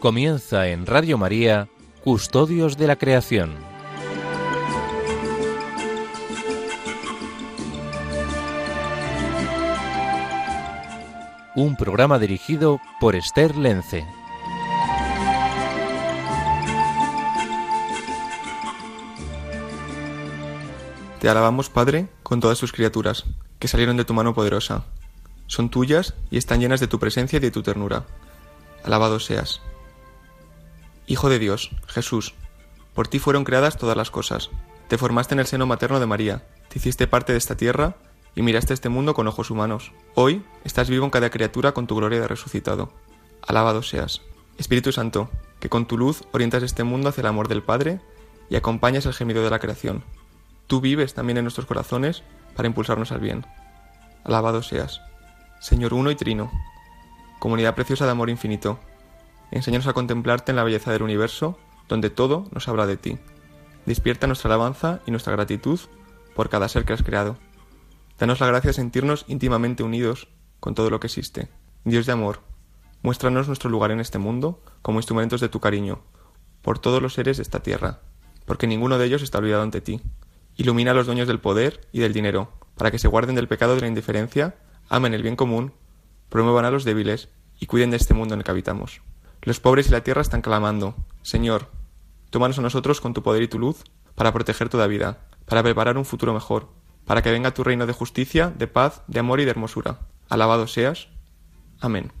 Comienza en Radio María, Custodios de la Creación. Un programa dirigido por Esther Lence. Te alabamos, Padre, con todas sus criaturas, que salieron de tu mano poderosa. Son tuyas y están llenas de tu presencia y de tu ternura. Alabado seas. Hijo de Dios, Jesús, por ti fueron creadas todas las cosas. Te formaste en el seno materno de María, te hiciste parte de esta tierra y miraste este mundo con ojos humanos. Hoy estás vivo en cada criatura con tu gloria de resucitado. Alabado seas. Espíritu Santo, que con tu luz orientas este mundo hacia el amor del Padre y acompañas el gemido de la creación Tú vives también en nuestros corazones para impulsarnos al bien. Alabado seas. Señor uno y trino, comunidad preciosa de amor infinito, enséñanos a contemplarte en la belleza del universo, donde todo nos habla de ti. Despierta nuestra alabanza y nuestra gratitud por cada ser que has creado. Danos la gracia de sentirnos íntimamente unidos con todo lo que existe. Dios de amor, muéstranos nuestro lugar en este mundo como instrumentos de tu cariño, por todos los seres de esta tierra, porque ninguno de ellos está olvidado ante ti. Ilumina a los dueños del poder y del dinero, para que se guarden del pecado de la indiferencia, amen el bien común, promuevan a los débiles y cuiden de este mundo en el que habitamos. Los pobres y la tierra están clamando, Señor, tómanos a nosotros con tu poder y tu luz, para proteger toda vida, para preparar un futuro mejor, para que venga tu reino de justicia, de paz, de amor y de hermosura. Alabado seas. Amén.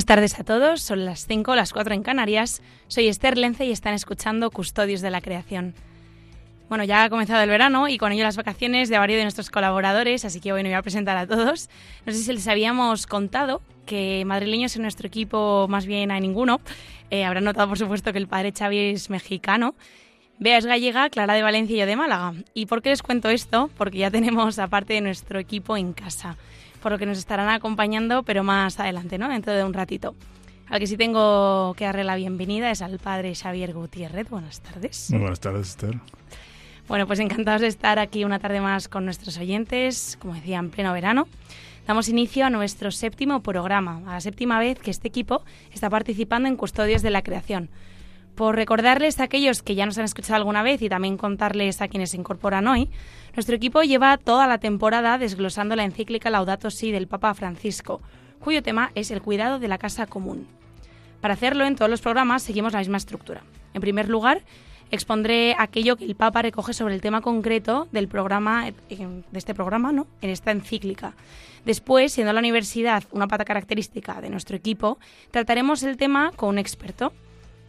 Buenas tardes a todos, son las 5, las 4 en Canarias. Soy Esther Lence y están escuchando Custodios de la Creación. Bueno, ya ha comenzado el verano y con ello las vacaciones de varios de nuestros colaboradores, así que hoy me voy a presentar a todos. No sé si les habíamos contado que madrileños en nuestro equipo más bien hay ninguno. Eh, habrán notado, por supuesto, que el padre Xavi es mexicano. Bea es gallega, Clara de Valencia y yo de Málaga. ¿Y por qué les cuento esto? Porque ya tenemos aparte de nuestro equipo en casa por lo que nos estarán acompañando, pero más adelante, ¿no? Dentro de un ratito. Al que sí tengo que darle la bienvenida es al padre Xavier Gutiérrez. Buenas tardes. Muy buenas tardes, Esther. Bueno, pues encantados de estar aquí una tarde más con nuestros oyentes, como decía, en pleno verano. Damos inicio a nuestro séptimo programa, a la séptima vez que este equipo está participando en Custodios de la Creación. Por recordarles a aquellos que ya nos han escuchado alguna vez y también contarles a quienes se incorporan hoy, nuestro equipo lleva toda la temporada desglosando la encíclica Laudato Si del Papa Francisco, cuyo tema es el cuidado de la casa común. Para hacerlo en todos los programas seguimos la misma estructura. En primer lugar, expondré aquello que el Papa recoge sobre el tema concreto del programa, eh, de este programa, ¿no? en esta encíclica. Después, siendo la universidad una pata característica de nuestro equipo, trataremos el tema con un experto.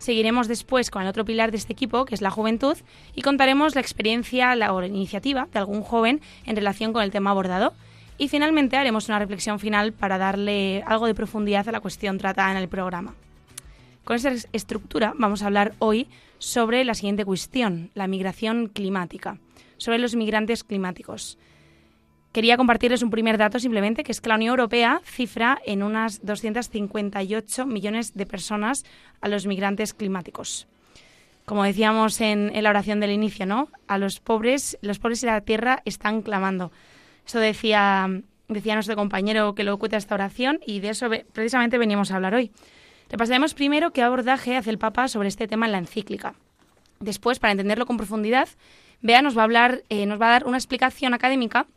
Seguiremos después con el otro pilar de este equipo, que es la juventud, y contaremos la experiencia o la iniciativa de algún joven en relación con el tema abordado. Y finalmente haremos una reflexión final para darle algo de profundidad a la cuestión tratada en el programa. Con esa estructura vamos a hablar hoy sobre la siguiente cuestión, la migración climática, sobre los migrantes climáticos. Quería compartirles un primer dato simplemente, que es que la Unión Europea cifra en unas 258 millones de personas a los migrantes climáticos. Como decíamos en, la oración del inicio, ¿no? A los pobres, los pobres y la tierra están clamando. Eso decía, decía nuestro compañero que lo cuenta esta oración y de eso precisamente veníamos a hablar hoy. Repasaremos primero qué abordaje hace el Papa sobre este tema en la encíclica. Después, para entenderlo con profundidad, Bea nos va a hablar, eh, nos va a dar una explicación académica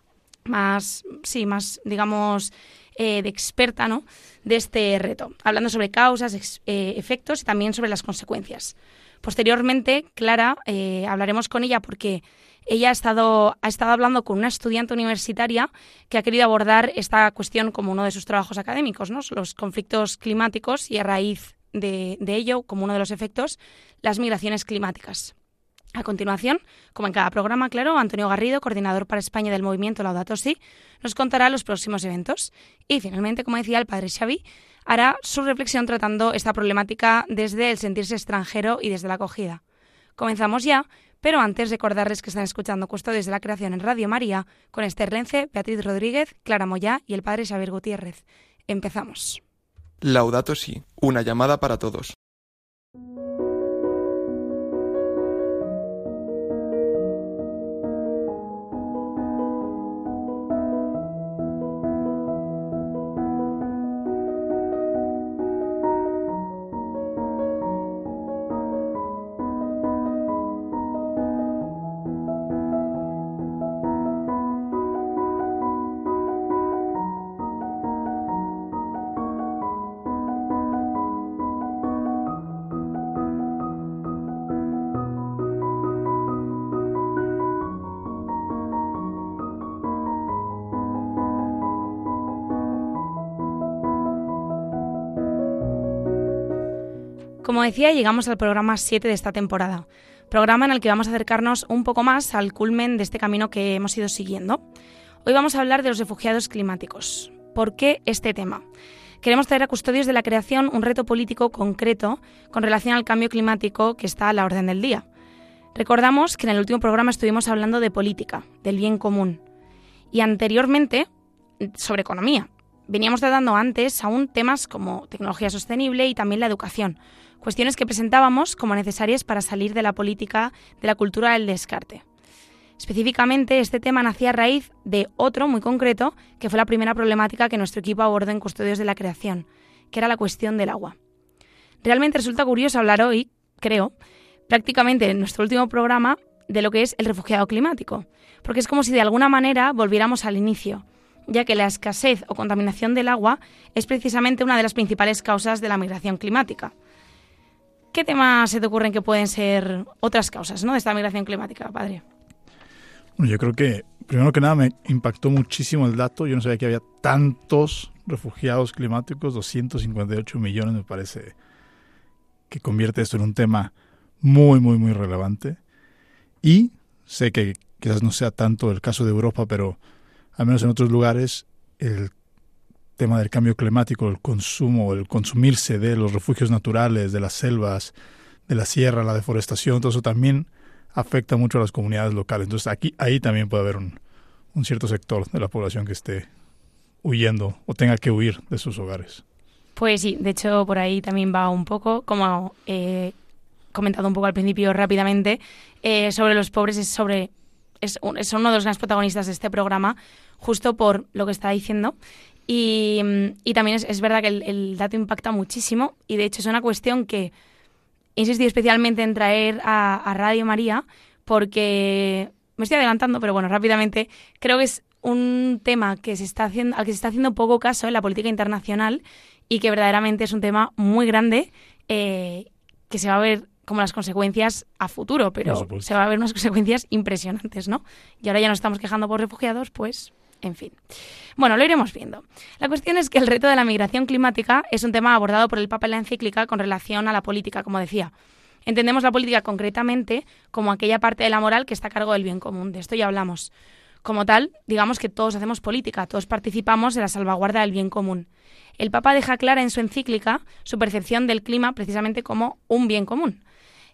más, sí, más, digamos, eh, de experta, ¿no? De este reto, hablando sobre causas, eh, efectos y también sobre las consecuencias. Posteriormente, Clara, eh, hablaremos con ella porque ella ha estado, ha estado hablando con una estudiante universitaria que ha querido abordar esta cuestión como uno de sus trabajos académicos, ¿no? los conflictos climáticos y a raíz de, de ello, como uno de los efectos, las migraciones climáticas. A continuación, como en cada programa, claro, Antonio Garrido, coordinador para España del movimiento Laudato Si, nos contará los próximos eventos. Y finalmente, como decía el padre Xavi, hará su reflexión tratando esta problemática desde el sentirse extranjero y desde la acogida. Comenzamos ya, pero antes recordarles que están escuchando Custodios de la Creación en Radio María con Esther Lence, Beatriz Rodríguez, Clara Moyá y el padre Xavier Gutiérrez. Empezamos. Laudato Si, una llamada para todos. Como decía, llegamos al programa 7 de esta temporada, programa en el que vamos a acercarnos un poco más al culmen de este camino que hemos ido siguiendo. Hoy vamos a hablar de los refugiados climáticos. ¿Por qué este tema? Queremos traer a Custodios de la Creación un reto político concreto con relación al cambio climático que está a la orden del día. Recordamos que en el último programa estuvimos hablando de política, del bien común, y anteriormente sobre economía. Veníamos tratando antes aún temas como tecnología sostenible y también la educación, cuestiones que presentábamos como necesarias para salir de la política de la cultura del descarte. Específicamente, este tema nacía a raíz de otro muy concreto, que fue la primera problemática que nuestro equipo abordó en Custodios de la Creación, que era la cuestión del agua. Realmente resulta curioso hablar hoy, creo, prácticamente en nuestro último programa, de lo que es el refugiado climático, porque es como si de alguna manera volviéramos al inicio, ya que la escasez o contaminación del agua es precisamente una de las principales causas de la migración climática. ¿Qué temas se te ocurren que pueden ser otras causas ¿no? de esta migración climática, padre? Bueno, yo creo que, primero que nada, me impactó muchísimo el dato. Yo no sabía que había tantos refugiados climáticos, 258 millones me parece que convierte esto en un tema muy, muy, muy relevante. Y sé que quizás no sea tanto el caso de Europa, pero al menos en otros lugares el tema del cambio climático, el consumo, el consumirse de los refugios naturales, de las selvas, de la sierra, la deforestación, todo eso también afecta mucho a las comunidades locales. Entonces aquí ahí también puede haber un, un cierto sector de la población que esté huyendo o tenga que huir de sus hogares. Pues sí, de hecho por ahí también va un poco, como he comentado un poco al principio rápidamente, eh, sobre los pobres es sobre es, es uno de los grandes protagonistas de este programa, justo por lo que está diciendo. Y, también es, verdad que el, dato impacta muchísimo y de hecho es una cuestión que he insistido especialmente en traer a, Radio María porque me estoy adelantando, pero bueno, rápidamente creo que es un tema que se está haciendo, al que se está haciendo poco caso en la política internacional y que verdaderamente es un tema muy grande eh, que se va a ver como las consecuencias a futuro, pero se va a ver unas consecuencias impresionantes, ¿no? Y ahora ya nos estamos quejando por refugiados, pues en fin. Bueno, lo iremos viendo. La cuestión es que el reto de la migración climática es un tema abordado por el Papa en la encíclica con relación a la política, como decía. Entendemos la política concretamente como aquella parte de la moral que está a cargo del bien común. De esto ya hablamos. Como tal, digamos que todos hacemos política, todos participamos de la salvaguarda del bien común. El Papa deja clara en su encíclica su percepción del clima precisamente como un bien común.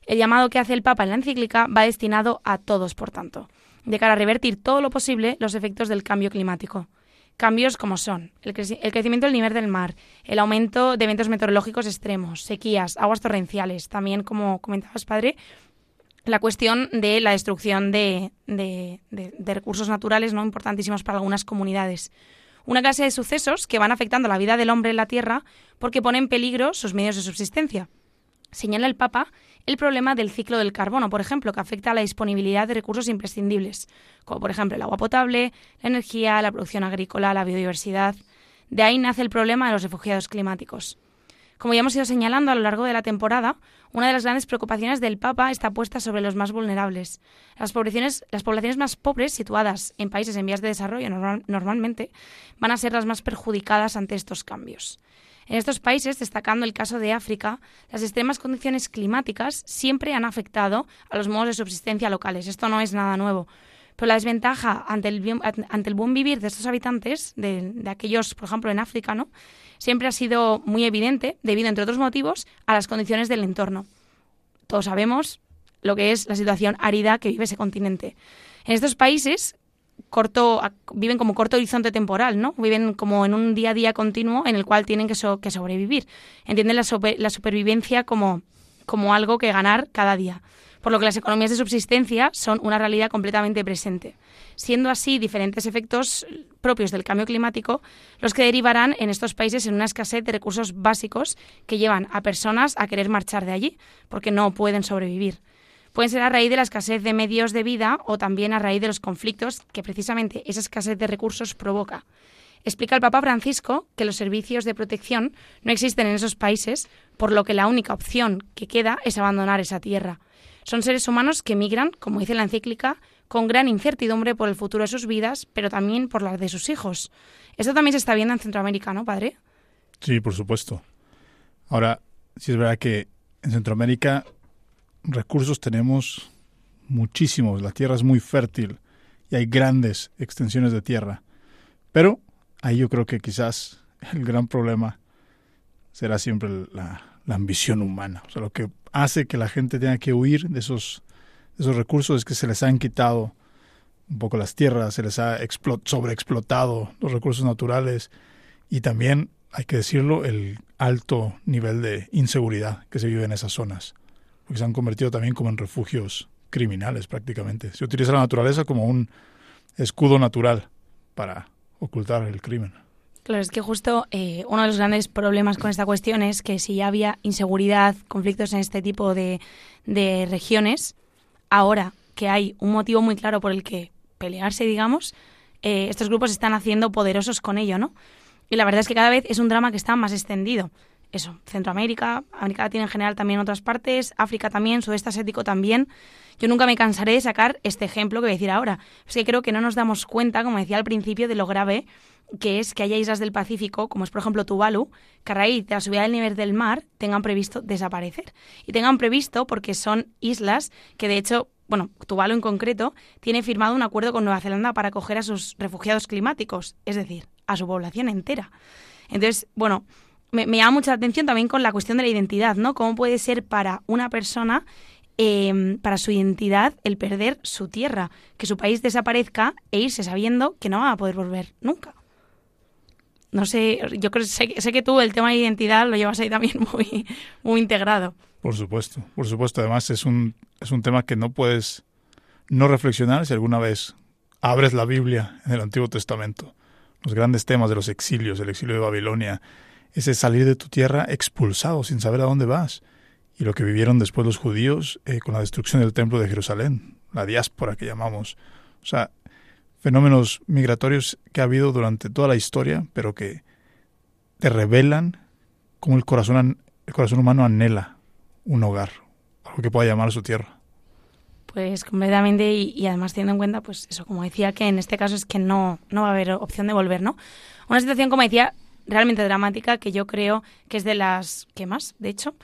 El llamado que hace el Papa en la encíclica va destinado a todos, por tanto de cara a revertir todo lo posible los efectos del cambio climático. Cambios como son el, crecimiento del nivel del mar, el aumento de eventos meteorológicos extremos, sequías, aguas torrenciales, también, como comentabas, padre, la cuestión de la destrucción de, de, recursos naturales no importantísimos para algunas comunidades. Una clase de sucesos que van afectando la vida del hombre en la Tierra porque ponen en peligro sus medios de subsistencia. Señala el Papa el problema del ciclo del carbono, por ejemplo, que afecta a la disponibilidad de recursos imprescindibles, como por ejemplo el agua potable, la energía, la producción agrícola, la biodiversidad. De ahí nace el problema de los refugiados climáticos. Como ya hemos ido señalando a lo largo de la temporada, una de las grandes preocupaciones del Papa está puesta sobre los más vulnerables. Las poblaciones, las poblaciones más pobres, situadas en países en vías de desarrollo normalmente, van a ser las más perjudicadas ante estos cambios. En estos países, destacando el caso de África, las extremas condiciones climáticas siempre han afectado a los modos de subsistencia locales. Esto no es nada nuevo. Pero la desventaja ante el, buen vivir de estos habitantes, de, de aquellos, por ejemplo, en África, ¿no? siempre ha sido muy evidente, debido, entre otros motivos, a las condiciones del entorno. Todos sabemos lo que es la situación árida que vive ese continente. En estos países corto, viven como corto horizonte temporal, ¿no? Viven como en un día a día continuo en el cual tienen que, sobrevivir. Entienden la, la supervivencia como, como algo que ganar cada día por lo que las economías de subsistencia son una realidad completamente presente, siendo así diferentes efectos propios del cambio climático los que derivarán en estos países en una escasez de recursos básicos que llevan a personas a querer marchar de allí, porque no pueden sobrevivir. Pueden ser a raíz de la escasez de medios de vida o también a raíz de los conflictos que precisamente esa escasez de recursos provoca. Explica el Papa Francisco que los servicios de protección no existen en esos países, por lo que la única opción que queda es abandonar esa tierra. Son seres humanos que migran, como dice la encíclica, con gran incertidumbre por el futuro de sus vidas, pero también por la de sus hijos. Esto también se está viendo en Centroamérica, ¿no, padre? Sí, por supuesto. Ahora, sí es verdad que en Centroamérica recursos tenemos muchísimos, la tierra es muy fértil y hay grandes extensiones de tierra. Pero ahí yo creo que quizás el gran problema será siempre la, ambición humana. O sea, lo que hace que la gente tenga que huir de esos, esos recursos es que se les han quitado un poco las tierras, se les ha sobreexplotado los recursos naturales y también, hay que decirlo, el alto nivel de inseguridad que se vive en esas zonas, porque se han convertido también como en refugios criminales prácticamente. Se utiliza la naturaleza como un escudo natural para ocultar el crimen. Claro, es que justo eh, uno de los grandes problemas con esta cuestión es que si ya había inseguridad, conflictos en este tipo de, de regiones, ahora que hay un motivo muy claro por el que pelearse, digamos, eh, estos grupos están haciendo poderosos con ello, ¿no? Y la verdad es que cada vez es un drama que está más extendido. Eso, Centroamérica, América Latina en general también otras partes, África también, sudeste asiático también. Yo nunca me cansaré de sacar este ejemplo que voy a decir ahora. Es que creo que no nos damos cuenta, como decía al principio, de lo grave que es que haya islas del Pacífico, como es por ejemplo Tuvalu, que a raíz de la subida del nivel del mar tengan previsto desaparecer. Y tengan previsto porque son islas que de hecho, bueno, Tuvalu en concreto, tiene firmado un acuerdo con Nueva Zelanda para acoger a sus refugiados climáticos, es decir, a su población entera. Entonces, bueno, me, llama mucha atención también con la cuestión de la identidad, ¿no? ¿Cómo puede ser para una persona em, para su identidad el perder su tierra, que su país desaparezca e irse sabiendo que no va a poder volver nunca no sé, yo creo sé, sé que tú el tema de identidad lo llevas ahí también muy, muy integrado. Por supuesto, por supuesto. Además es un, es un tema que no puedes no reflexionar si alguna vez abres la Biblia en el Antiguo Testamento. Los grandes temas de los exilios, el exilio de Babilonia, ese salir de tu tierra expulsado sin saber a dónde vas. Y lo que vivieron después los judíos eh, con la destrucción del templo de Jerusalén, la diáspora que llamamos. O sea, fenómenos migratorios que ha habido durante toda la historia, pero que te revelan cómo el corazón, el corazón humano anhela un hogar, algo que pueda llamar su tierra. Pues completamente y, además teniendo en cuenta, pues eso, como decía, que en este caso es que no, no va a haber opción de volver, ¿no? Una situación, como decía, realmente dramática que yo creo que es de las que más, de hecho,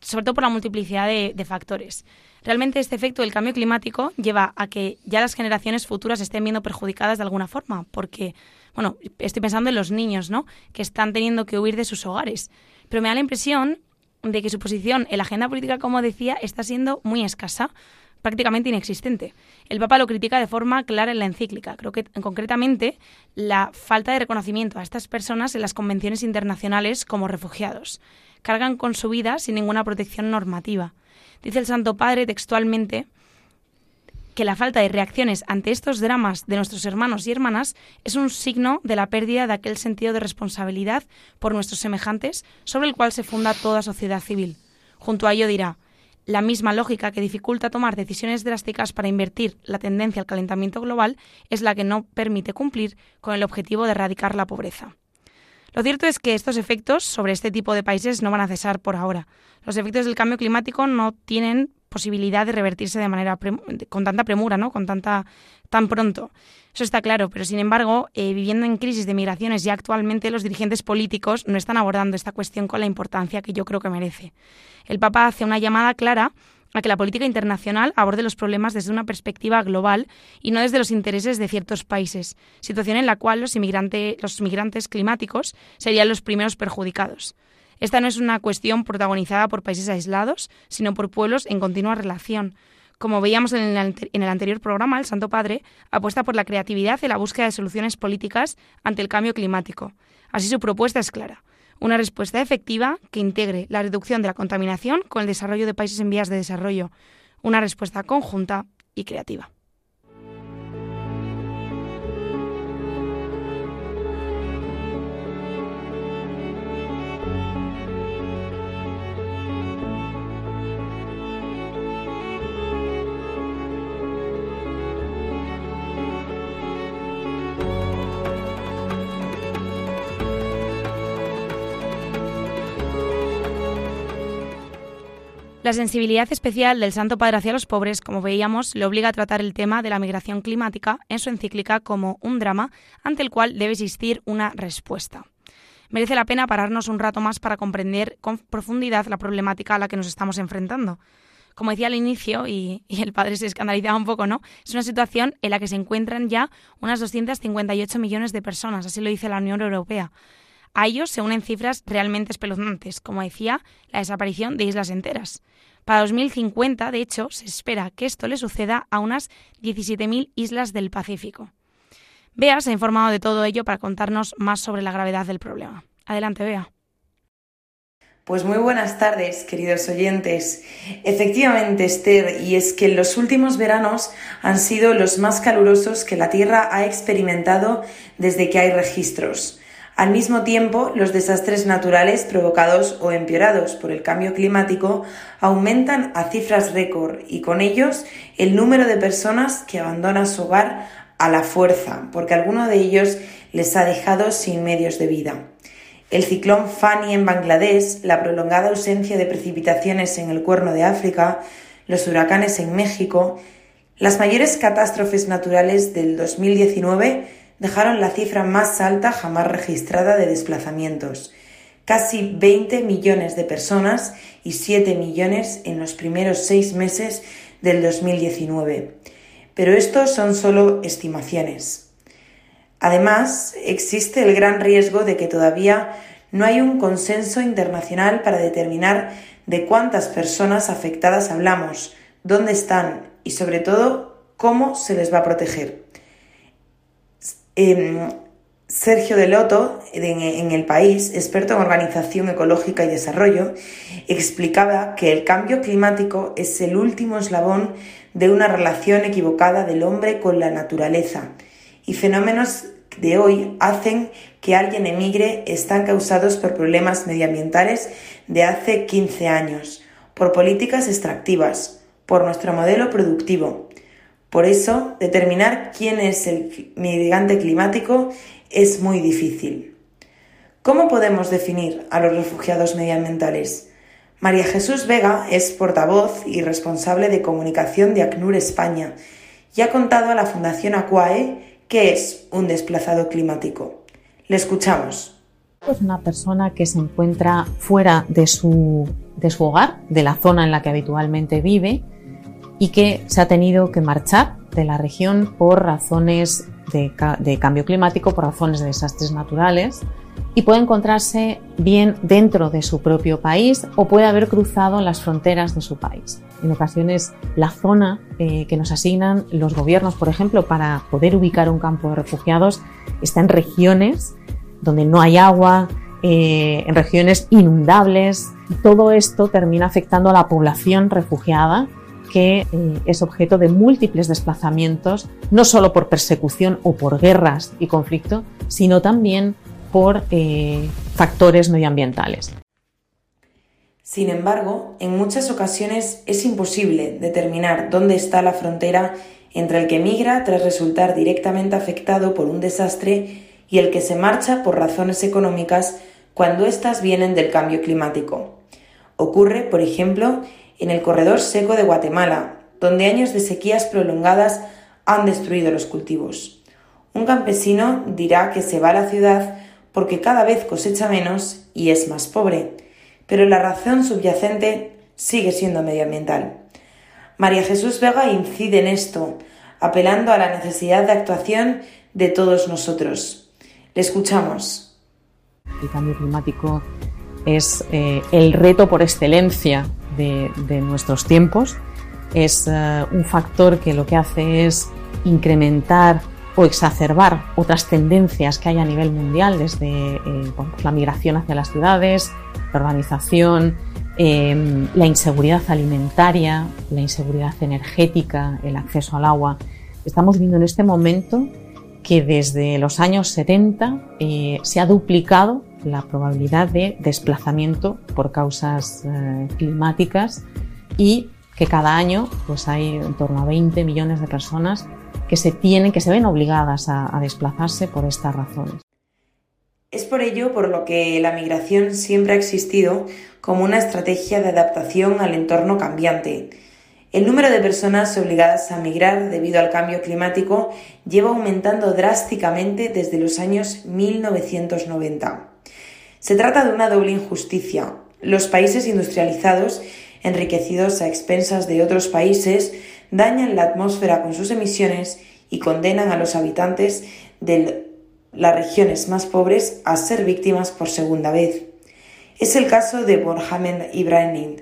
sobre todo por la multiplicidad de factores. Realmente este efecto del cambio climático lleva a que ya las generaciones futuras estén viendo perjudicadas de alguna forma, porque, bueno, estoy pensando en los niños, ¿no? Que están teniendo que huir de sus hogares. Pero me da la impresión de que su posición en la agenda política, como decía, está siendo muy escasa, prácticamente inexistente. El Papa lo critica de forma clara en la encíclica. Creo que concretamente la falta de reconocimiento a estas personas en las convenciones internacionales como refugiados. Cargan con su vida sin ninguna protección normativa. Dice el Santo Padre textualmente que la falta de reacciones ante estos dramas de nuestros hermanos y hermanas es un signo de la pérdida de aquel sentido de responsabilidad por nuestros semejantes sobre el cual se funda toda sociedad civil. Junto a ello dirá, la misma lógica que dificulta tomar decisiones drásticas para invertir la tendencia al calentamiento global es la que no permite cumplir con el objetivo de erradicar la pobreza. Lo cierto es que estos efectos sobre este tipo de países no van a cesar por ahora. Los efectos del cambio climático no tienen posibilidad de revertirse de manera con tanta premura, ¿no? Con tanta tan pronto. Eso está claro, pero sin embargo, eh, viviendo en crisis de migraciones ya actualmente, los dirigentes políticos no están abordando esta cuestión con la importancia que yo creo que merece. El Papa hace una llamada clara a que la política internacional aborde los problemas desde una perspectiva global y no desde los intereses de ciertos países, situación en la cual los, los migrantes climáticos serían los primeros perjudicados. Esta no es una cuestión protagonizada por países aislados, sino por pueblos en continua relación. Como veíamos en el, anterior programa, el Santo Padre apuesta por la creatividad y la búsqueda de soluciones políticas ante el cambio climático. Así su propuesta es clara una respuesta efectiva que integre la reducción de la contaminación con el desarrollo de países en vías de desarrollo, una respuesta conjunta y creativa. La sensibilidad especial del Santo Padre hacia los pobres, como veíamos, le obliga a tratar el tema de la migración climática en su encíclica como un drama ante el cual debe existir una respuesta. Merece la pena pararnos un rato más para comprender con profundidad la problemática a la que nos estamos enfrentando. Como decía al inicio, y, el padre se escandalizaba un poco, ¿no? Es una situación en la que se encuentran ya unas 258 millones de personas, así lo dice la Unión Europea. A ellos se unen cifras realmente espeluznantes, como decía, la desaparición de islas enteras. Para 2050, de hecho, se espera que esto le suceda a unas 17.000 islas del Pacífico. Bea se ha informado de todo ello para contarnos más sobre la gravedad del problema. Adelante, Bea. Pues muy buenas tardes, queridos oyentes. Efectivamente, Esther, y es que los últimos veranos han sido los más calurosos que la Tierra ha experimentado desde que hay registros. Al mismo tiempo, los desastres naturales provocados o empeorados por el cambio climático aumentan a cifras récord y con ellos el número de personas que abandonan su hogar a la fuerza, porque alguno de ellos les ha dejado sin medios de vida. El ciclón Fani en Bangladesh, la prolongada ausencia de precipitaciones en el Cuerno de África, los huracanes en México, las mayores catástrofes naturales del 2019 dejaron la cifra más alta jamás registrada de desplazamientos, casi 20 millones de personas y 7 millones en los primeros seis meses del 2019. Pero estos son solo estimaciones. Además, existe el gran riesgo de que todavía no hay un consenso internacional para determinar de cuántas personas afectadas hablamos, dónde están y sobre todo cómo se les va a proteger. Em, Sergio Deloto, en El País, experto en organización ecológica y desarrollo, explicaba que el cambio climático es el último eslabón de una relación equivocada del hombre con la naturaleza. Y fenómenos de hoy hacen que alguien emigre están causados por problemas medioambientales de hace 15 años, por políticas extractivas, por nuestro modelo productivo, por eso, determinar quién es el migrante climático es muy difícil. ¿Cómo podemos definir a los refugiados medioambientales? María Jesús Vega es portavoz y responsable de comunicación de ACNUR España y ha contado a la Fundación Aquae qué es un desplazado climático. Le escuchamos. Es una persona que se encuentra fuera de su, de su hogar, de la zona en la que habitualmente vive, y que se ha tenido que marchar de la región por razones de, cambio climático, por razones de desastres naturales y puede encontrarse bien dentro de su propio país o puede haber cruzado las fronteras de su país. En ocasiones la zona eh, que nos asignan los gobiernos, por ejemplo, para poder ubicar un campo de refugiados está en regiones donde no hay agua, eh, en regiones inundables. Todo esto termina afectando a la población refugiada que eh, es objeto de múltiples desplazamientos, no solo por persecución o por guerras y conflicto, sino también por eh, factores medioambientales. Sin embargo, en muchas ocasiones es imposible determinar dónde está la frontera entre el que migra tras resultar directamente afectado por un desastre y el que se marcha por razones económicas cuando éstas vienen del cambio climático. Ocurre, por ejemplo, en el corredor seco de Guatemala, donde años de sequías prolongadas han destruido los cultivos. Un campesino dirá que se va a la ciudad porque cada vez cosecha menos y es más pobre, pero la razón subyacente sigue siendo medioambiental. María Jesús Vega incide en esto, apelando a la necesidad de actuación de todos nosotros. Le escuchamos. El cambio climático es eh, el reto por excelencia de, nuestros tiempos. Es eh, un factor que lo que hace es incrementar o exacerbar otras tendencias que hay a nivel mundial, desde eh, pues la migración hacia las ciudades, la urbanización, la inseguridad alimentaria, la inseguridad energética, el acceso al agua. Estamos viendo en este momento que desde los años 70 se ha duplicado la probabilidad de desplazamiento por causas eh, climáticas y que cada año pues hay en torno a 20 millones de personas que se tienen, que se ven obligadas a, a desplazarse por estas razones. Es por ello por lo que la migración siempre ha existido como una estrategia de adaptación al entorno cambiante. El número de personas obligadas a migrar debido al cambio climático lleva aumentando drásticamente desde los años 1990. Se trata de una doble injusticia. Los países industrializados, enriquecidos a expensas de otros países, dañan la atmósfera con sus emisiones y condenan a los habitantes de las regiones más pobres a ser víctimas por segunda vez. Es el caso de Mohamed Ibrahim.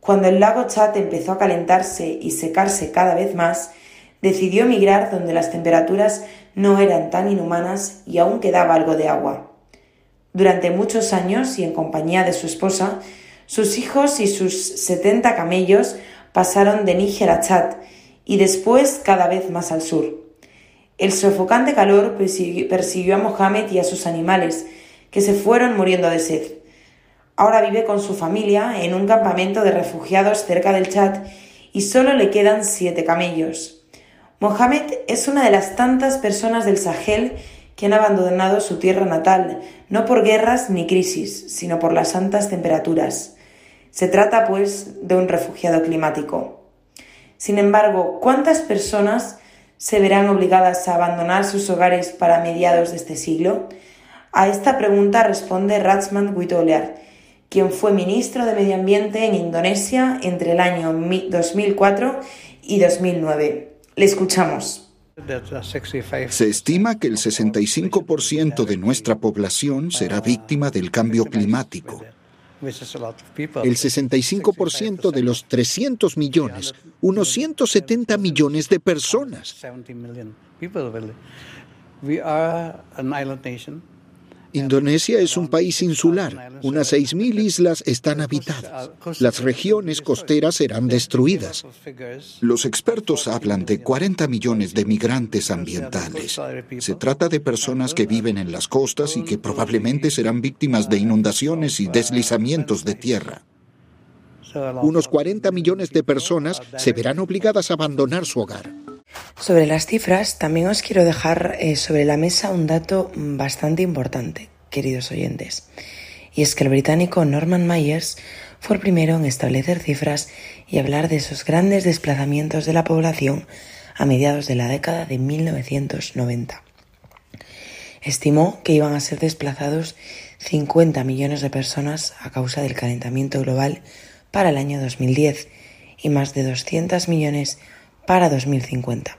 Cuando el lago Chad empezó a calentarse y secarse cada vez más, decidió migrar donde las temperaturas no eran tan inhumanas y aún quedaba algo de agua. Durante muchos años y en compañía de su esposa, sus hijos y sus 70 camellos pasaron de Níger a Chad y después cada vez más al sur. El sofocante calor persiguió a Mohamed y a sus animales, que se fueron muriendo de sed. Ahora vive con su familia en un campamento de refugiados cerca del Chad y solo le quedan siete camellos. Mohamed es una de las tantas personas del Sahel que han abandonado su tierra natal, no por guerras ni crisis, sino por las altas temperaturas. Se trata, pues, de un refugiado climático. Sin embargo, ¿cuántas personas se verán obligadas a abandonar sus hogares para mediados de este siglo? A esta pregunta responde Ratsman Witolear, quien fue ministro de Medio Ambiente en Indonesia entre el año 2004 y 2009. Le escuchamos. Se estima que el 65% de nuestra población será víctima del cambio climático. El 65% de los 300 millones, unos 170 millones de personas. Indonesia es un país insular. Unas 6.000 islas están habitadas. Las regiones costeras serán destruidas. Los expertos hablan de 40 millones de migrantes ambientales. Se trata de personas que viven en las costas y que probablemente serán víctimas de inundaciones y deslizamientos de tierra. Unos 40 millones de personas se verán obligadas a abandonar su hogar. Sobre las cifras, también os quiero dejar eh, sobre la mesa un dato bastante importante, queridos oyentes. Y es que el británico Norman Myers fue el primero en establecer cifras y hablar de esos grandes desplazamientos de la población a mediados de la década de 1990. Estimó que iban a ser desplazados 50 millones de personas a causa del calentamiento global para el año 2010 y más de 200 millones para 2050.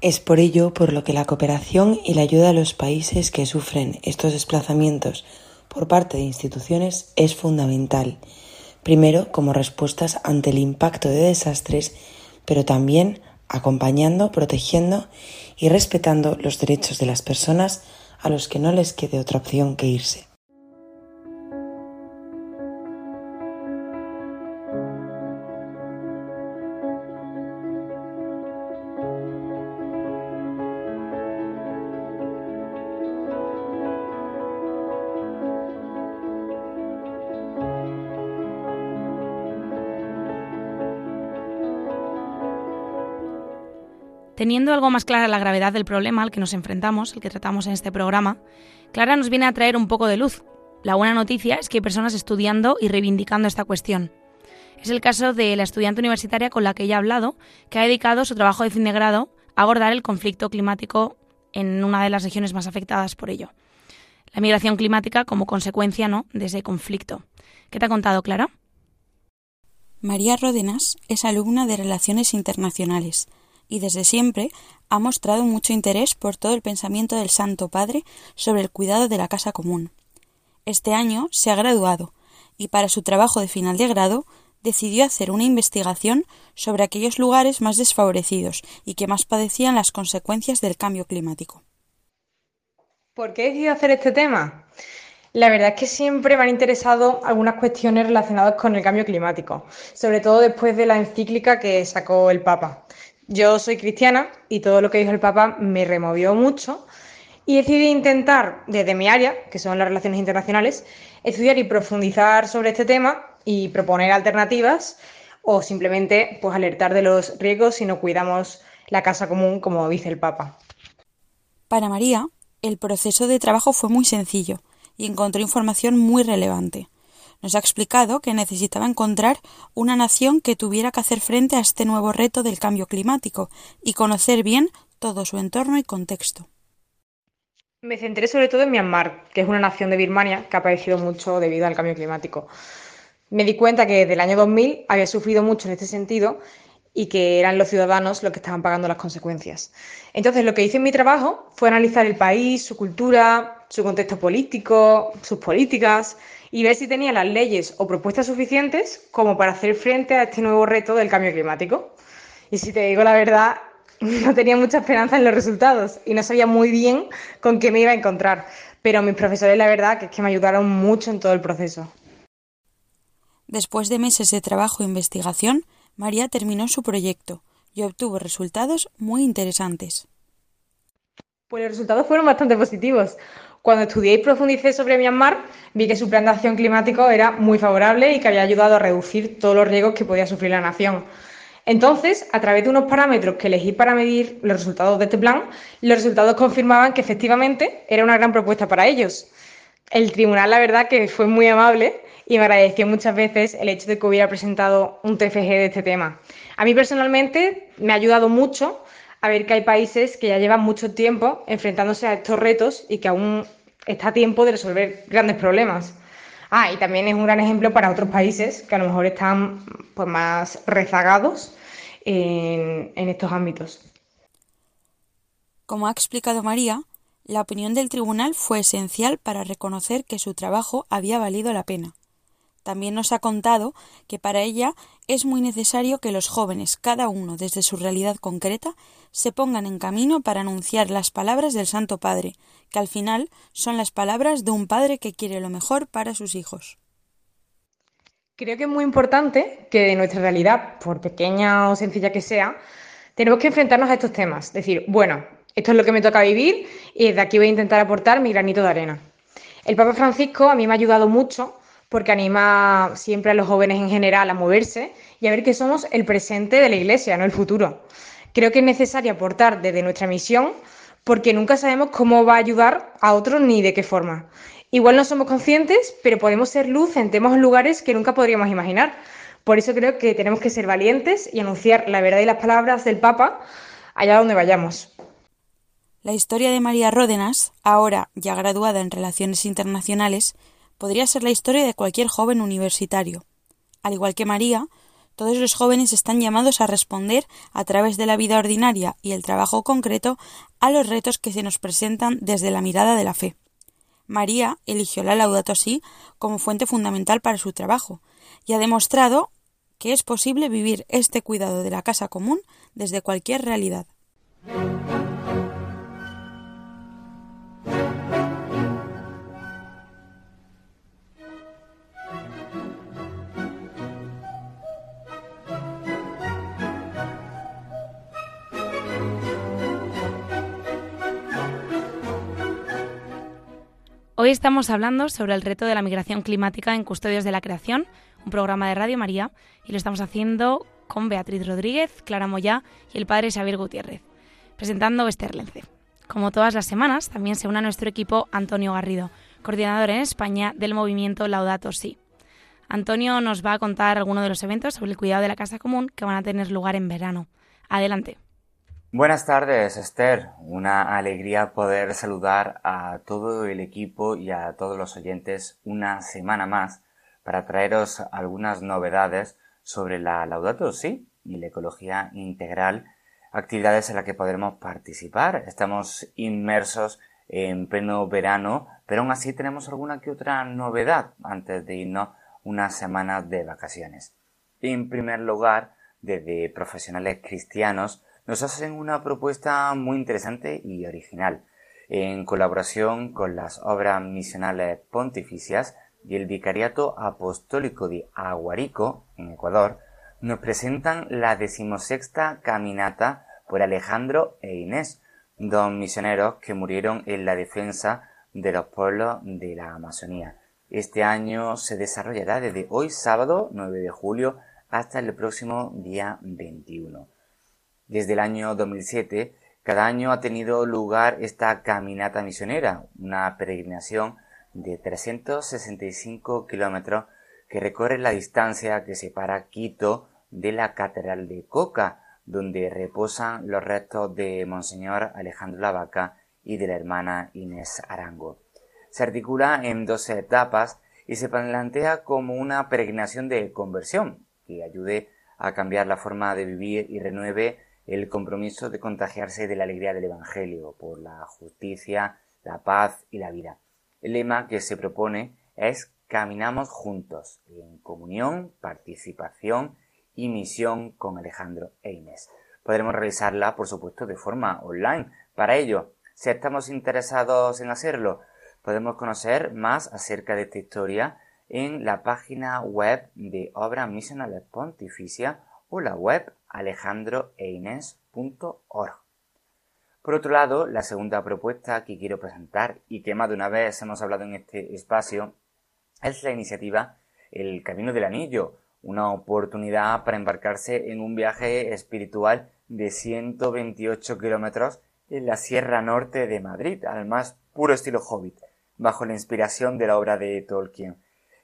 Es por ello por lo que la cooperación y la ayuda a los países que sufren estos desplazamientos por parte de instituciones es fundamental. Primero, como respuestas ante el impacto de desastres, pero también acompañando, protegiendo y respetando los derechos de las personas a los que no les quede otra opción que irse. Teniendo algo más clara la gravedad del problema al que nos enfrentamos, el que tratamos en este programa, Clara nos viene a traer un poco de luz. La buena noticia es que hay personas estudiando y reivindicando esta cuestión. Es el caso de la estudiante universitaria con la que ella ha hablado, que ha dedicado su trabajo de fin de grado a abordar el conflicto climático en una de las regiones más afectadas por ello. La migración climática como consecuencia ¿no? de ese conflicto. ¿Qué te ha contado, Clara? María Ródenas es alumna de Relaciones Internacionales y desde siempre ha mostrado mucho interés por todo el pensamiento del Santo Padre sobre el cuidado de la casa común. Este año se ha graduado y para su trabajo de final de grado decidió hacer una investigación sobre aquellos lugares más desfavorecidos y que más padecían las consecuencias del cambio climático. ¿Por qué he decidido hacer este tema? La verdad es que siempre me han interesado algunas cuestiones relacionadas con el cambio climático, sobre todo después de la encíclica que sacó el Papa. Yo soy cristiana y todo lo que dijo el Papa me removió mucho y decidí intentar, desde mi área, que son las relaciones internacionales, estudiar y profundizar sobre este tema y proponer alternativas o simplemente pues, alertar de los riesgos si no cuidamos la casa común, como dice el Papa. Para María, el proceso de trabajo fue muy sencillo y encontró información muy relevante nos ha explicado que necesitaba encontrar una nación que tuviera que hacer frente a este nuevo reto del cambio climático y conocer bien todo su entorno y contexto. Me centré sobre todo en Myanmar, que es una nación de Birmania que ha padecido mucho debido al cambio climático. Me di cuenta que desde el año 2000 había sufrido mucho en este sentido y que eran los ciudadanos los que estaban pagando las consecuencias. Entonces, lo que hice en mi trabajo fue analizar el país, su cultura, su contexto político, sus políticas y ver si tenía las leyes o propuestas suficientes como para hacer frente a este nuevo reto del cambio climático. Y si te digo la verdad, no tenía mucha esperanza en los resultados y no sabía muy bien con qué me iba a encontrar. Pero mis profesores, la verdad, que es que me ayudaron mucho en todo el proceso. Después de meses de trabajo e investigación, María terminó su proyecto y obtuvo resultados muy interesantes. Pues los resultados fueron bastante positivos. Cuando estudié y profundicé sobre Myanmar, vi que su plan de acción climático era muy favorable y que había ayudado a reducir todos los riesgos que podía sufrir la nación. Entonces, a través de unos parámetros que elegí para medir los resultados de este plan, los resultados confirmaban que efectivamente era una gran propuesta para ellos. El tribunal, la verdad, que fue muy amable y me agradeció muchas veces el hecho de que hubiera presentado un TFG de este tema. A mí personalmente me ha ayudado mucho a ver que hay países que ya llevan mucho tiempo enfrentándose a estos retos y que aún está a tiempo de resolver grandes problemas. Ah, y también es un gran ejemplo para otros países que a lo mejor están pues, más rezagados en, en estos ámbitos. Como ha explicado María, la opinión del tribunal fue esencial para reconocer que su trabajo había valido la pena. También nos ha contado que para ella es muy necesario que los jóvenes, cada uno desde su realidad concreta, se pongan en camino para anunciar las palabras del Santo Padre, que al final son las palabras de un padre que quiere lo mejor para sus hijos. Creo que es muy importante que nuestra realidad, por pequeña o sencilla que sea, tenemos que enfrentarnos a estos temas. Decir, bueno, esto es lo que me toca vivir y desde aquí voy a intentar aportar mi granito de arena. El Papa Francisco a mí me ha ayudado mucho porque anima siempre a los jóvenes en general a moverse y a ver que somos el presente de la Iglesia, no el futuro. Creo que es necesario aportar desde nuestra misión porque nunca sabemos cómo va a ayudar a otros ni de qué forma. Igual no somos conscientes, pero podemos ser luz en temas lugares que nunca podríamos imaginar. Por eso creo que tenemos que ser valientes y anunciar la verdad y las palabras del Papa allá donde vayamos. La historia de María Ródenas, ahora ya graduada en Relaciones Internacionales, podría ser la historia de cualquier joven universitario. Al igual que María, todos los jóvenes están llamados a responder a través de la vida ordinaria y el trabajo concreto a los retos que se nos presentan desde la mirada de la fe. María eligió la Laudato Si como fuente fundamental para su trabajo y ha demostrado que es posible vivir este cuidado de la casa común desde cualquier realidad. Hoy estamos hablando sobre el reto de la migración climática en Custodios de la Creación, un programa de Radio María, y lo estamos haciendo con Beatriz Rodríguez, Clara Moyá y el padre Xavier Gutiérrez. presentando Esther Lence. Como todas las semanas, también se une a nuestro equipo Antonio Garrido, coordinador en España del movimiento Laudato Si. Antonio nos va a contar algunos de los eventos sobre el cuidado de la casa común que van a tener lugar en verano. Adelante. Buenas tardes, Esther. Una alegría poder saludar a todo el equipo y a todos los oyentes una semana más para traeros algunas novedades sobre la Laudato Si y la ecología integral, actividades en las que podremos participar. Estamos inmersos en pleno verano, pero aún así tenemos alguna que otra novedad antes de irnos unas semanas de vacaciones. En primer lugar, desde profesionales cristianos, nos hacen una propuesta muy interesante y original. En colaboración con las obras misionales pontificias y el Vicariato Apostólico de Aguarico, en Ecuador, nos presentan la decimosexta caminata por Alejandro e Inés, dos misioneros que murieron en la defensa de los pueblos de la Amazonía. Este año se desarrollará desde hoy sábado 9 de julio hasta el próximo día 21. Desde el año 2007, cada año ha tenido lugar esta caminata misionera, una peregrinación de 365 kilómetros que recorre la distancia que separa Quito de la Catedral de Coca, donde reposan los restos de Monseñor Alejandro Lavaca y de la hermana Inés Arango. Se articula en dos etapas y se plantea como una peregrinación de conversión que ayude a cambiar la forma de vivir y renueve el compromiso de contagiarse de la alegría del Evangelio por la justicia, la paz y la vida. El lema que se propone es Caminamos juntos en comunión, participación y misión con Alejandro e Inés. Podremos realizarla, por supuesto, de forma online. Para ello, si estamos interesados en hacerlo, podemos conocer más acerca de esta historia en la página web de Obra Misionales Pontificia o la web alejandroeines.org. Por otro lado, la segunda propuesta que quiero presentar y que más de una vez hemos hablado en este espacio es la iniciativa El Camino del Anillo, una oportunidad para embarcarse en un viaje espiritual de 128 kilómetros en la Sierra Norte de Madrid, al más puro estilo hobbit, bajo la inspiración de la obra de Tolkien.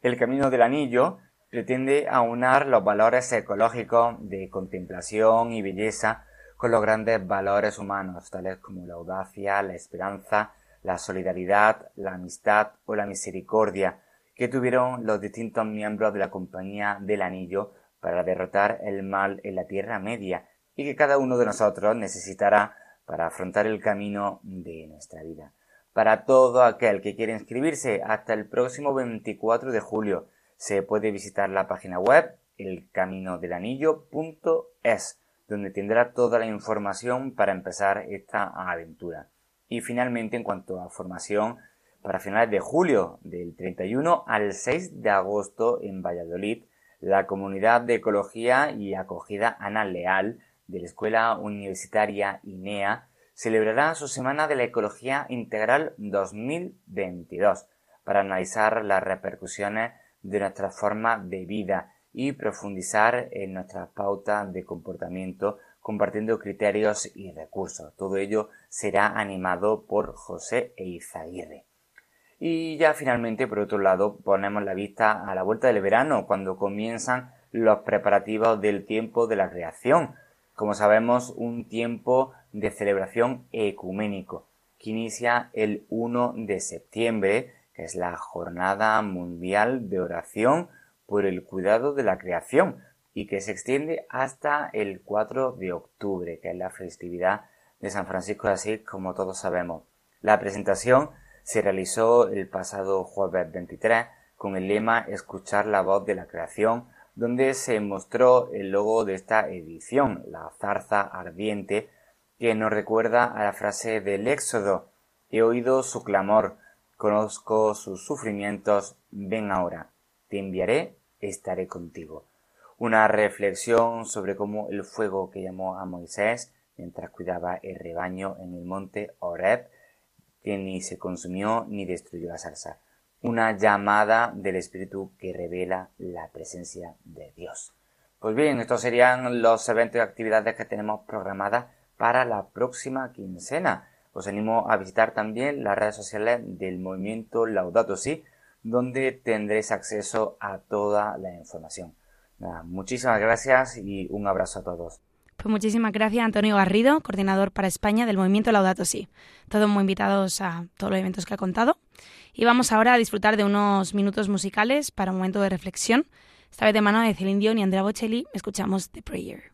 El Camino del Anillo pretende aunar los valores ecológicos de contemplación y belleza con los grandes valores humanos, tales como la audacia, la esperanza, la solidaridad, la amistad o la misericordia, que tuvieron los distintos miembros de la Compañía del Anillo para derrotar el mal en la Tierra Media y que cada uno de nosotros necesitará para afrontar el camino de nuestra vida. Para todo aquel que quiera inscribirse hasta el próximo 24 de julio, se puede visitar la página web elcaminodelanillo.es, donde tendrá toda la información para empezar esta aventura. Y finalmente, en cuanto a formación, para finales de julio, del 31 al 6 de agosto en Valladolid, la comunidad de ecología y acogida Ana Leal de la Escuela Universitaria INEA celebrará su Semana de la Ecología Integral 2022 para analizar las repercusiones de nuestra forma de vida y profundizar en nuestras pautas de comportamiento compartiendo criterios y recursos. Todo ello será animado por José Eizaguirre. Y ya finalmente, por otro lado, ponemos la vista a la vuelta del verano, cuando comienzan los preparativos del tiempo de la creación. Como sabemos, un tiempo de celebración ecuménico que inicia el 1 de septiembre que es la Jornada Mundial de Oración por el Cuidado de la Creación y que se extiende hasta el 4 de octubre, que es la festividad de San Francisco de Asís, como todos sabemos. La presentación se realizó el pasado jueves 23 con el lema Escuchar la voz de la creación, donde se mostró el logo de esta edición, la zarza ardiente, que nos recuerda a la frase del Éxodo, he oído su clamor, Conozco sus sufrimientos, ven ahora, te enviaré, estaré contigo. Una reflexión sobre cómo el fuego que llamó a Moisés mientras cuidaba el rebaño en el monte Horeb, que ni se consumió ni destruyó la salsa. Una llamada del Espíritu que revela la presencia de Dios. Pues bien, estos serían los eventos y actividades que tenemos programadas para la próxima quincena. Os animo a visitar también las redes sociales del movimiento Laudato Si, donde tendréis acceso a toda la información. muchísimas gracias y un abrazo a todos. Pues muchísimas gracias Antonio Garrido, coordinador para España del movimiento Laudato Si. Todos muy invitados a todos los eventos que ha contado. Y vamos ahora a disfrutar de unos minutos musicales para un momento de reflexión. Esta vez de mano de Celine Dion y Andrea Bocelli, escuchamos The Prayer.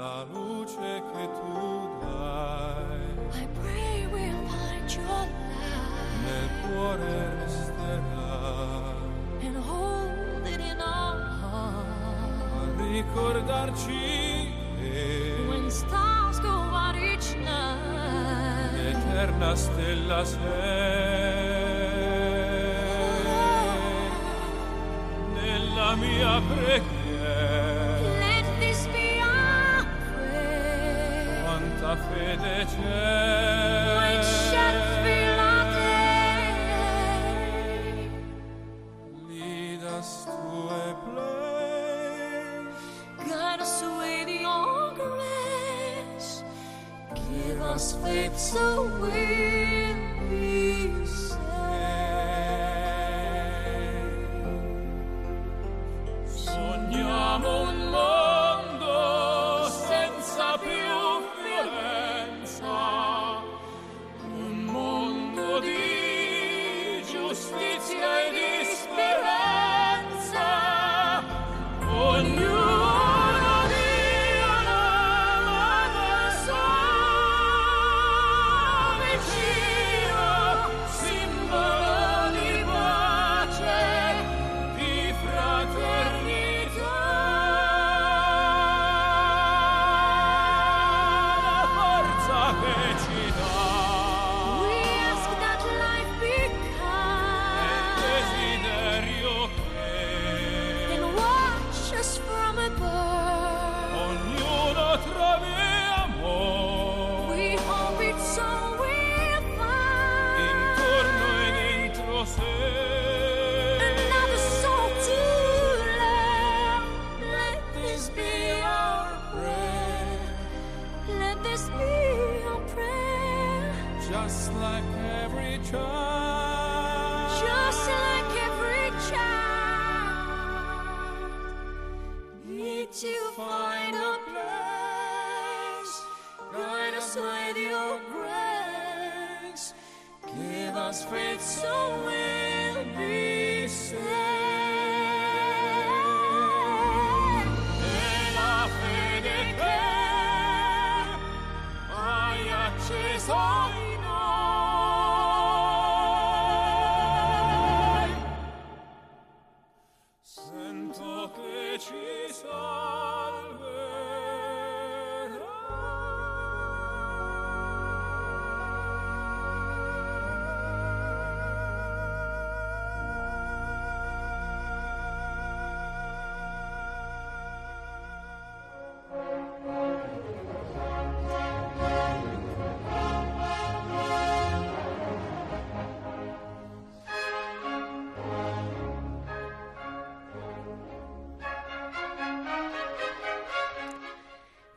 la luce che tu dai. I pray we'll find your light. Nel cuore resterà. And hold it in our heart. A ricordarci che. When stars go out each night. L'eterna stella sei. Oh, oh, oh. Nella mia preghiera. fede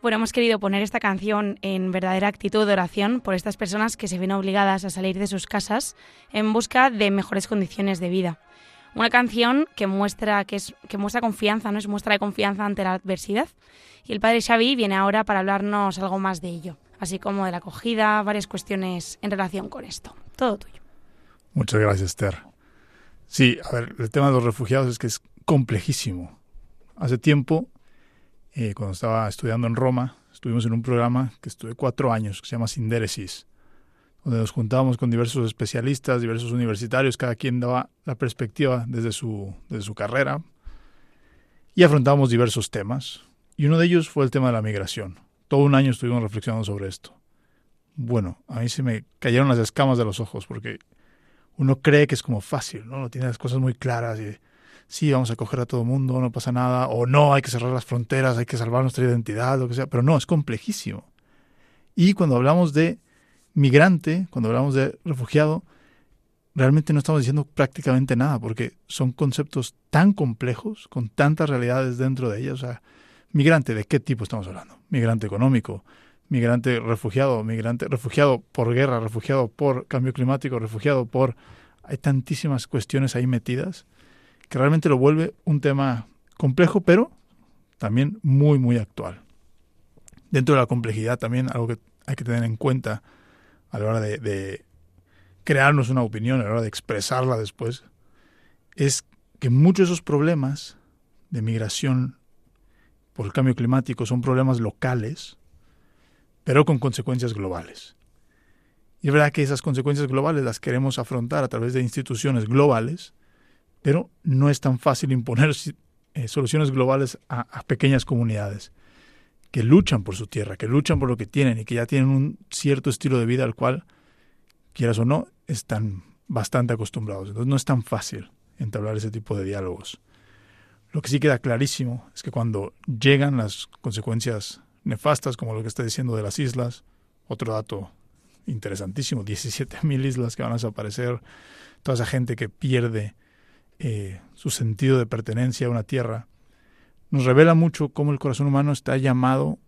Bueno, hemos querido poner esta canción en verdadera actitud de oración por estas personas que se ven obligadas a salir de sus casas en busca de mejores condiciones de vida. Una canción que muestra, que, es, que muestra confianza, ¿no? Es muestra de confianza ante la adversidad. Y el padre Xavi viene ahora para hablarnos algo más de ello, así como de la acogida, varias cuestiones en relación con esto. Todo tuyo. Muchas gracias, Esther. Sí, a ver, el tema de los refugiados es que es complejísimo. Hace tiempo, eh, cuando estaba estudiando en Roma, estuvimos en un programa que estuve cuatro años, que se llama Sindéresis, donde nos juntábamos con diversos especialistas, diversos universitarios, cada quien daba la perspectiva desde su, desde su carrera, y afrontábamos diversos temas. Y uno de ellos fue el tema de la migración. Todo un año estuvimos reflexionando sobre esto. Bueno, a mí se me cayeron las escamas de los ojos porque uno cree que es como fácil, ¿no? Tiene las cosas muy claras y sí, vamos a coger a todo mundo, no pasa nada, o no, hay que cerrar las fronteras, hay que salvar nuestra identidad, lo que sea, pero no, es complejísimo. Y cuando hablamos de migrante, cuando hablamos de refugiado, realmente no estamos diciendo prácticamente nada, porque son conceptos tan complejos, con tantas realidades dentro de ellas. O sea, migrante, ¿de qué tipo estamos hablando? Migrante económico, migrante refugiado, migrante refugiado por guerra, refugiado por cambio climático, refugiado por... Hay tantísimas cuestiones ahí metidas que realmente lo vuelve un tema complejo, pero también muy, muy actual. Dentro de la complejidad también algo que hay que tener en cuenta a la hora de, de crearnos una opinión, a la hora de expresarla después, es que muchos de esos problemas de migración por el cambio climático son problemas locales pero con consecuencias globales. Y es verdad que esas consecuencias globales las queremos afrontar a través de instituciones globales, pero no es tan fácil imponer eh, soluciones globales a, pequeñas comunidades que luchan por su tierra, que luchan por lo que tienen y que ya tienen un cierto estilo de vida al cual, quieras o no, están bastante acostumbrados. Entonces no es tan fácil entablar ese tipo de diálogos. Lo que sí queda clarísimo es que cuando llegan las consecuencias nefastas como lo que está diciendo de las islas. Otro dato interesantísimo, 17.000 islas que van a desaparecer, toda esa gente que pierde eh, su sentido de pertenencia a una tierra, nos revela mucho cómo el corazón humano está llamado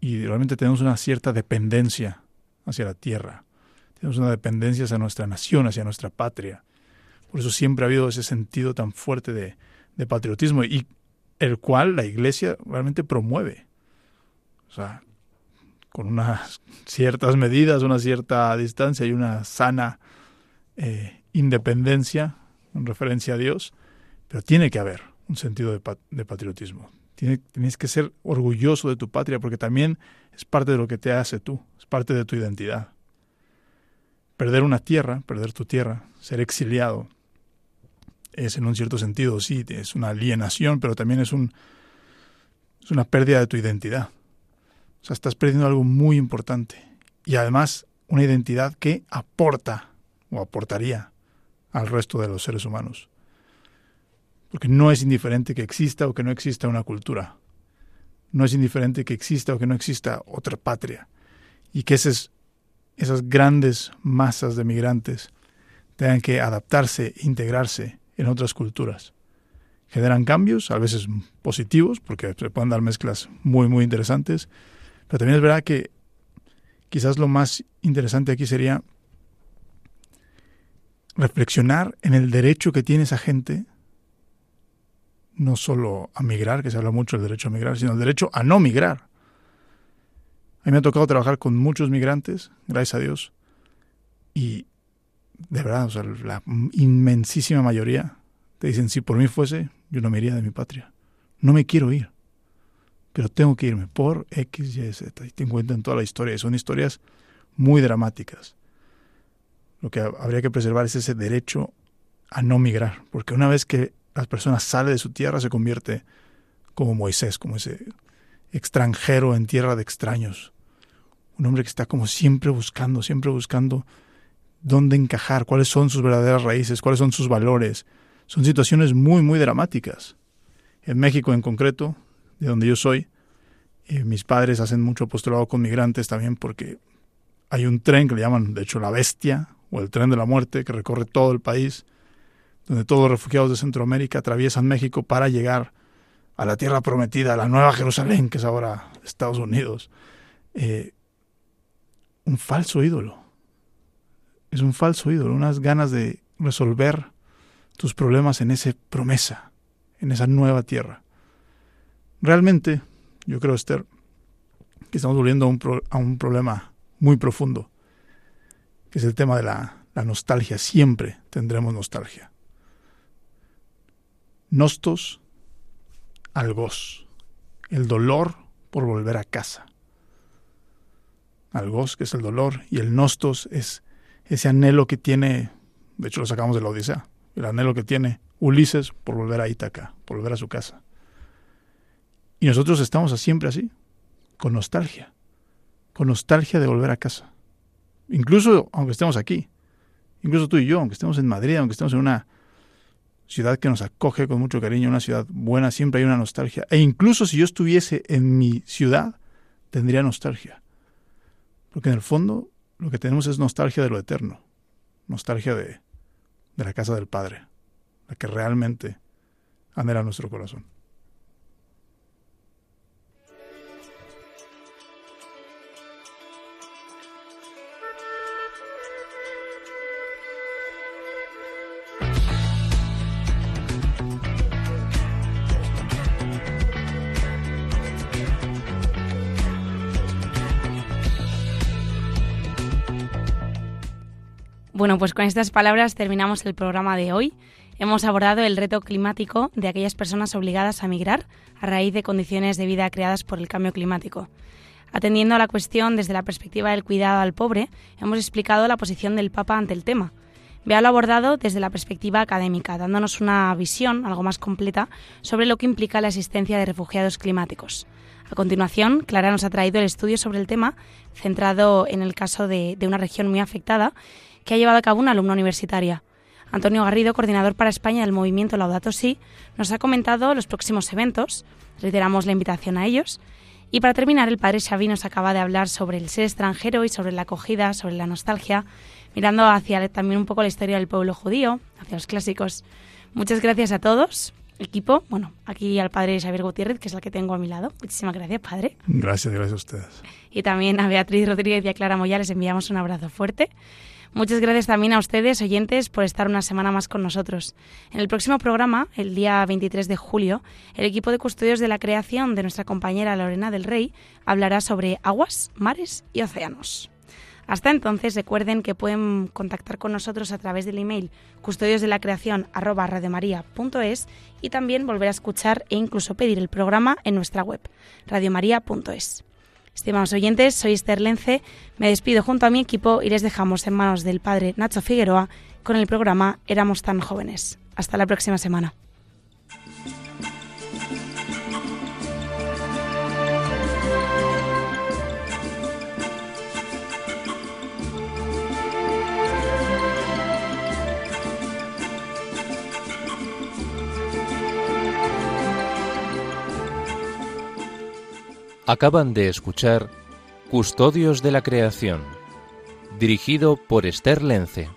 y realmente tenemos una cierta dependencia hacia la tierra. Tenemos una dependencia hacia nuestra nación, hacia nuestra patria. Por eso siempre ha habido ese sentido tan fuerte de, patriotismo y el cual la Iglesia realmente promueve. O sea, con unas ciertas medidas, una cierta distancia y una sana eh, independencia en referencia a Dios, pero tiene que haber un sentido de, patriotismo. tienes que ser orgulloso de tu patria porque también es parte de lo que te hace tú, es parte de tu identidad. Perder una tierra, perder tu tierra, ser exiliado, es en un cierto sentido, sí, es una alienación, pero también es, es una pérdida de tu identidad. O sea, estás perdiendo algo muy importante. Y además una identidad que aporta o aportaría al resto de los seres humanos. Porque no es indiferente que exista o que no exista una cultura. No es indiferente que exista o que no exista otra patria. Y que esas, esas grandes masas de migrantes tengan que adaptarse, integrarse en otras culturas. Generan cambios, a veces positivos, porque se pueden dar mezclas muy, muy interesantes, pero también es verdad que quizás lo más interesante aquí sería reflexionar en el derecho que tiene esa gente, no solo a migrar, que se habla mucho del derecho a migrar, sino el derecho a no migrar. A mí me ha tocado trabajar con muchos migrantes, gracias a Dios, y de verdad, o sea, la inmensísima mayoría te dicen, si por mí fuese, yo no me iría de mi patria. No me quiero ir pero tengo que irme por X, Y, Z. Y te encuentran toda la historia. Son historias muy dramáticas. Lo que habría que preservar es ese derecho a no migrar, porque una vez que las personas salen de su tierra se convierte como Moisés, como ese extranjero en tierra de extraños. Un hombre que está como siempre buscando, siempre buscando dónde encajar, cuáles son sus verdaderas raíces, cuáles son sus valores. Son situaciones muy, muy dramáticas. En México en concreto, de donde yo soy. Eh, mis padres hacen mucho apostolado con migrantes también porque hay un tren que le llaman, de hecho, la bestia o el tren de la muerte que recorre todo el país, donde todos los refugiados de Centroamérica atraviesan México para llegar a la tierra prometida, a la nueva Jerusalén, que es ahora Estados Unidos. Eh, un falso ídolo. Es un falso ídolo, unas ganas de resolver tus problemas en esa promesa, en esa nueva tierra. Realmente, yo creo, Esther, que estamos volviendo a un, a un problema muy profundo, que es el tema de la, la nostalgia. Siempre tendremos nostalgia. Nostos algos, el dolor por volver a casa. Algos, que es el dolor, y el nostos es ese anhelo que tiene, de hecho lo sacamos de la Odisea, el anhelo que tiene Ulises por volver a Ítaca, por volver a su casa. Y nosotros estamos siempre así, con nostalgia, con nostalgia de volver a casa. Incluso aunque estemos aquí, incluso tú y yo, aunque estemos en Madrid, aunque estemos en una ciudad que nos acoge con mucho cariño, una ciudad buena, siempre hay una nostalgia. E incluso si yo estuviese en mi ciudad, tendría nostalgia. Porque en el fondo lo que tenemos es nostalgia de lo eterno, nostalgia de, de la casa del Padre, la que realmente anhela nuestro corazón. Bueno, pues con estas palabras terminamos el programa de hoy. Hemos abordado el reto climático de aquellas personas obligadas a migrar a raíz de condiciones de vida creadas por el cambio climático. Atendiendo a la cuestión desde la perspectiva del cuidado al pobre, hemos explicado la posición del Papa ante el tema. Vea lo abordado desde la perspectiva académica, dándonos una visión algo más completa sobre lo que implica la existencia de refugiados climáticos. A continuación, Clara nos ha traído el estudio sobre el tema, centrado en el caso de, de una región muy afectada que ha llevado a cabo una alumna universitaria. Antonio Garrido, coordinador para España del movimiento Laudato Si, nos ha comentado los próximos eventos, reiteramos la invitación a ellos, y para terminar, el padre Xavi nos acaba de hablar sobre el ser extranjero y sobre la acogida, sobre la nostalgia, mirando hacia también un poco la historia del pueblo judío, hacia los clásicos. Muchas gracias a todos, equipo. Bueno, aquí al padre Xavier Gutiérrez, que es el que tengo a mi lado. Muchísimas gracias, padre. Gracias, gracias a ustedes. Y también a Beatriz Rodríguez y a Clara Moya les enviamos un abrazo fuerte. Muchas gracias también a ustedes, oyentes, por estar una semana más con nosotros. En el próximo programa, el día 23 de julio, el equipo de custodios de la creación de nuestra compañera Lorena del Rey hablará sobre aguas, mares y océanos. Hasta entonces, recuerden que pueden contactar con nosotros a través del email custodios de la creación y también volver a escuchar e incluso pedir el programa en nuestra web radiomaria.es. Estimados oyentes, soy Esther Lence. Me despido junto a mi equipo y les dejamos en manos del padre Nacho Figueroa con el programa Éramos tan jóvenes. Hasta la próxima semana. Acaban de escuchar Custodios de la Creación, dirigido por Esther Lence.